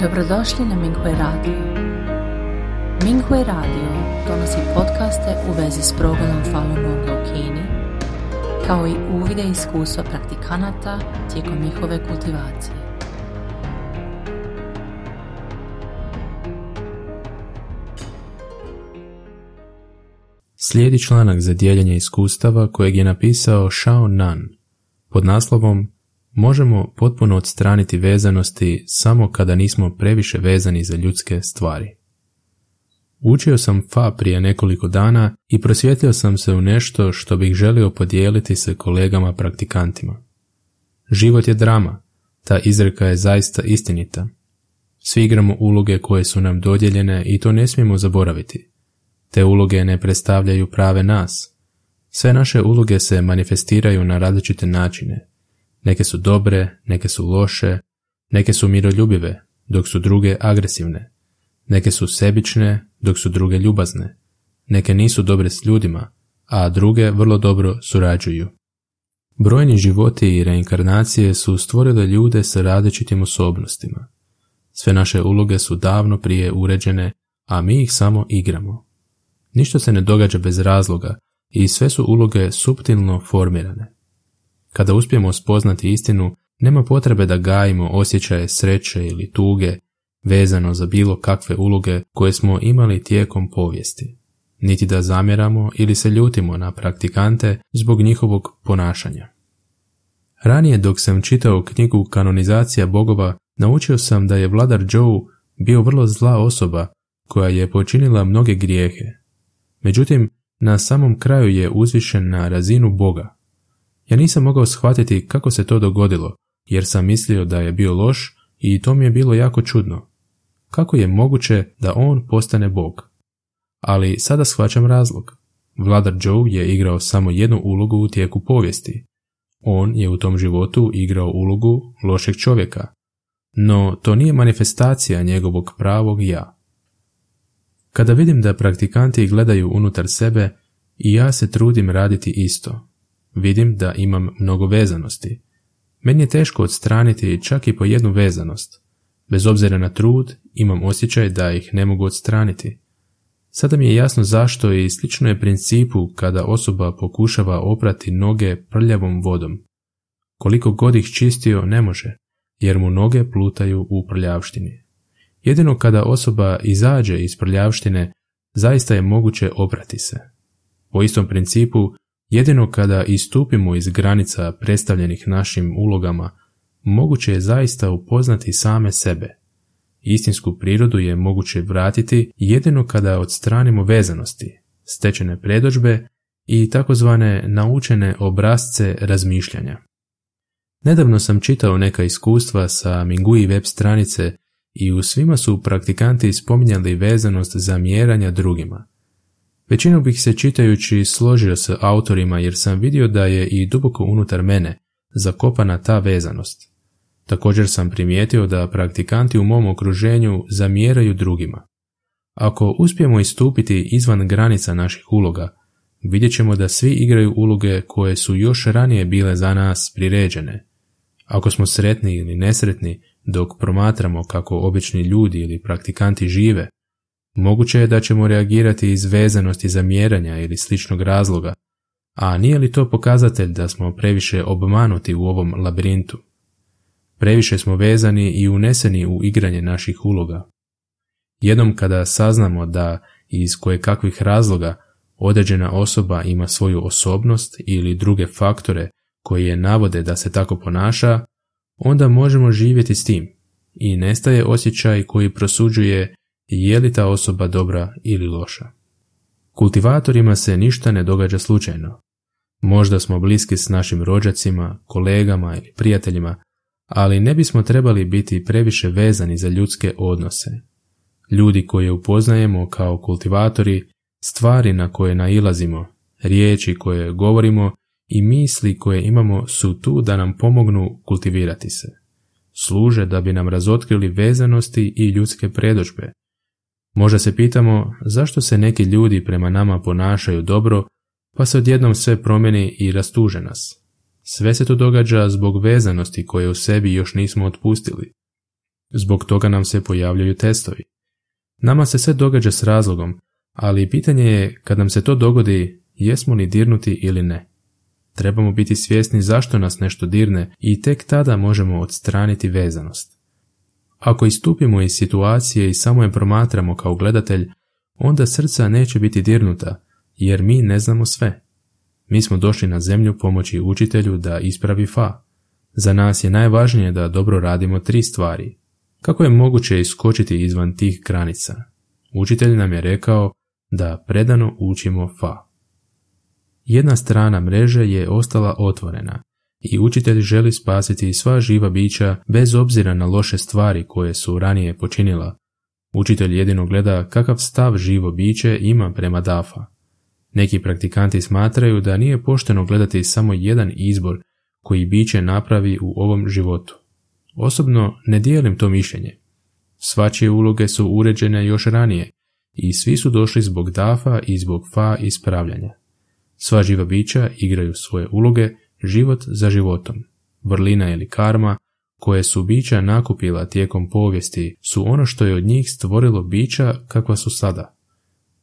Dobrodošli na Minghui Radio. Minghui Radio donosi podcaste u vezi s progledom Falun Gonga u Kini, kao i uvide iskustva praktikanata tijekom njihove kultivacije. Slijedi članak za dijeljenje iskustava kojeg je napisao Shao Nan pod naslovom možemo potpuno odstraniti vezanosti samo kada nismo previše vezani za ljudske stvari. Učio sam fa prije nekoliko dana i prosvjetlio sam se u nešto što bih želio podijeliti sa kolegama praktikantima. Život je drama, ta izreka je zaista istinita. Svi igramo uloge koje su nam dodijeljene i to ne smijemo zaboraviti. Te uloge ne predstavljaju prave nas. Sve naše uloge se manifestiraju na različite načine, Neke su dobre, neke su loše, neke su miroljubive, dok su druge agresivne. Neke su sebične, dok su druge ljubazne. Neke nisu dobre s ljudima, a druge vrlo dobro surađuju. Brojni životi i reinkarnacije su stvorile ljude sa različitim osobnostima. Sve naše uloge su davno prije uređene, a mi ih samo igramo. Ništa se ne događa bez razloga i sve su uloge suptilno formirane. Kada uspijemo spoznati istinu, nema potrebe da gajimo osjećaje sreće ili tuge vezano za bilo kakve uloge koje smo imali tijekom povijesti, niti da zamjeramo ili se ljutimo na praktikante zbog njihovog ponašanja. Ranije dok sam čitao knjigu Kanonizacija bogova, naučio sam da je vladar Joe bio vrlo zla osoba koja je počinila mnoge grijehe. Međutim, na samom kraju je uzvišen na razinu Boga, ja nisam mogao shvatiti kako se to dogodilo, jer sam mislio da je bio loš i to mi je bilo jako čudno. Kako je moguće da on postane bog? Ali sada shvaćam razlog. Vladar Joe je igrao samo jednu ulogu u tijeku povijesti. On je u tom životu igrao ulogu lošeg čovjeka. No, to nije manifestacija njegovog pravog ja. Kada vidim da praktikanti gledaju unutar sebe, i ja se trudim raditi isto. Vidim da imam mnogo vezanosti. Meni je teško odstraniti čak i po jednu vezanost. Bez obzira na trud, imam osjećaj da ih ne mogu odstraniti. Sada mi je jasno zašto i slično je principu kada osoba pokušava oprati noge prljavom vodom. Koliko god ih čistio ne može, jer mu noge plutaju u prljavštini. Jedino kada osoba izađe iz prljavštine, zaista je moguće oprati se. Po istom principu, Jedino kada istupimo iz granica predstavljenih našim ulogama, moguće je zaista upoznati same sebe. Istinsku prirodu je moguće vratiti jedino kada odstranimo vezanosti, stečene predođbe i takozvane naučene obrazce razmišljanja. Nedavno sam čitao neka iskustva sa Mingui web stranice i u svima su praktikanti spominjali vezanost za mjeranja drugima. Većinu bih se čitajući složio s autorima jer sam vidio da je i duboko unutar mene zakopana ta vezanost. Također sam primijetio da praktikanti u mom okruženju zamjeraju drugima. Ako uspijemo istupiti izvan granica naših uloga, vidjet ćemo da svi igraju uloge koje su još ranije bile za nas priređene. Ako smo sretni ili nesretni dok promatramo kako obični ljudi ili praktikanti žive, Moguće je da ćemo reagirati iz vezanosti zamjeranja ili sličnog razloga, a nije li to pokazatelj da smo previše obmanuti u ovom labirintu? Previše smo vezani i uneseni u igranje naših uloga. Jednom kada saznamo da iz koje kakvih razloga određena osoba ima svoju osobnost ili druge faktore koji je navode da se tako ponaša, onda možemo živjeti s tim i nestaje osjećaj koji prosuđuje je li ta osoba dobra ili loša. Kultivatorima se ništa ne događa slučajno. Možda smo bliski s našim rođacima, kolegama ili prijateljima, ali ne bismo trebali biti previše vezani za ljudske odnose. Ljudi koje upoznajemo kao kultivatori, stvari na koje nailazimo, riječi koje govorimo i misli koje imamo su tu da nam pomognu kultivirati se. Služe da bi nam razotkrili vezanosti i ljudske predođbe, Možda se pitamo zašto se neki ljudi prema nama ponašaju dobro, pa se odjednom sve promjeni i rastuže nas. Sve se to događa zbog vezanosti koje u sebi još nismo otpustili. Zbog toga nam se pojavljaju testovi. Nama se sve događa s razlogom, ali pitanje je kad nam se to dogodi jesmo li dirnuti ili ne. Trebamo biti svjesni zašto nas nešto dirne i tek tada možemo odstraniti vezanost. Ako istupimo iz situacije i samo je promatramo kao gledatelj, onda srca neće biti dirnuta, jer mi ne znamo sve. Mi smo došli na zemlju pomoći učitelju da ispravi fa. Za nas je najvažnije da dobro radimo tri stvari. Kako je moguće iskočiti izvan tih granica? Učitelj nam je rekao da predano učimo fa. Jedna strana mreže je ostala otvorena i učitelj želi spasiti sva živa bića bez obzira na loše stvari koje su ranije počinila. Učitelj jedino gleda kakav stav živo biće ima prema Dafa. Neki praktikanti smatraju da nije pošteno gledati samo jedan izbor koji biće napravi u ovom životu. Osobno ne dijelim to mišljenje. Svačije uloge su uređene još ranije i svi su došli zbog dafa i zbog fa ispravljanja. Sva živa bića igraju svoje uloge život za životom. Vrlina ili karma, koje su bića nakupila tijekom povijesti, su ono što je od njih stvorilo bića kakva su sada.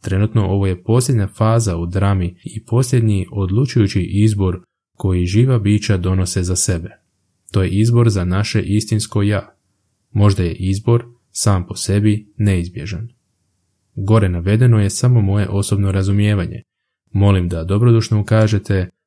Trenutno ovo je posljednja faza u drami i posljednji odlučujući izbor koji živa bića donose za sebe. To je izbor za naše istinsko ja. Možda je izbor sam po sebi neizbježan. Gore navedeno je samo moje osobno razumijevanje. Molim da dobrodušno ukažete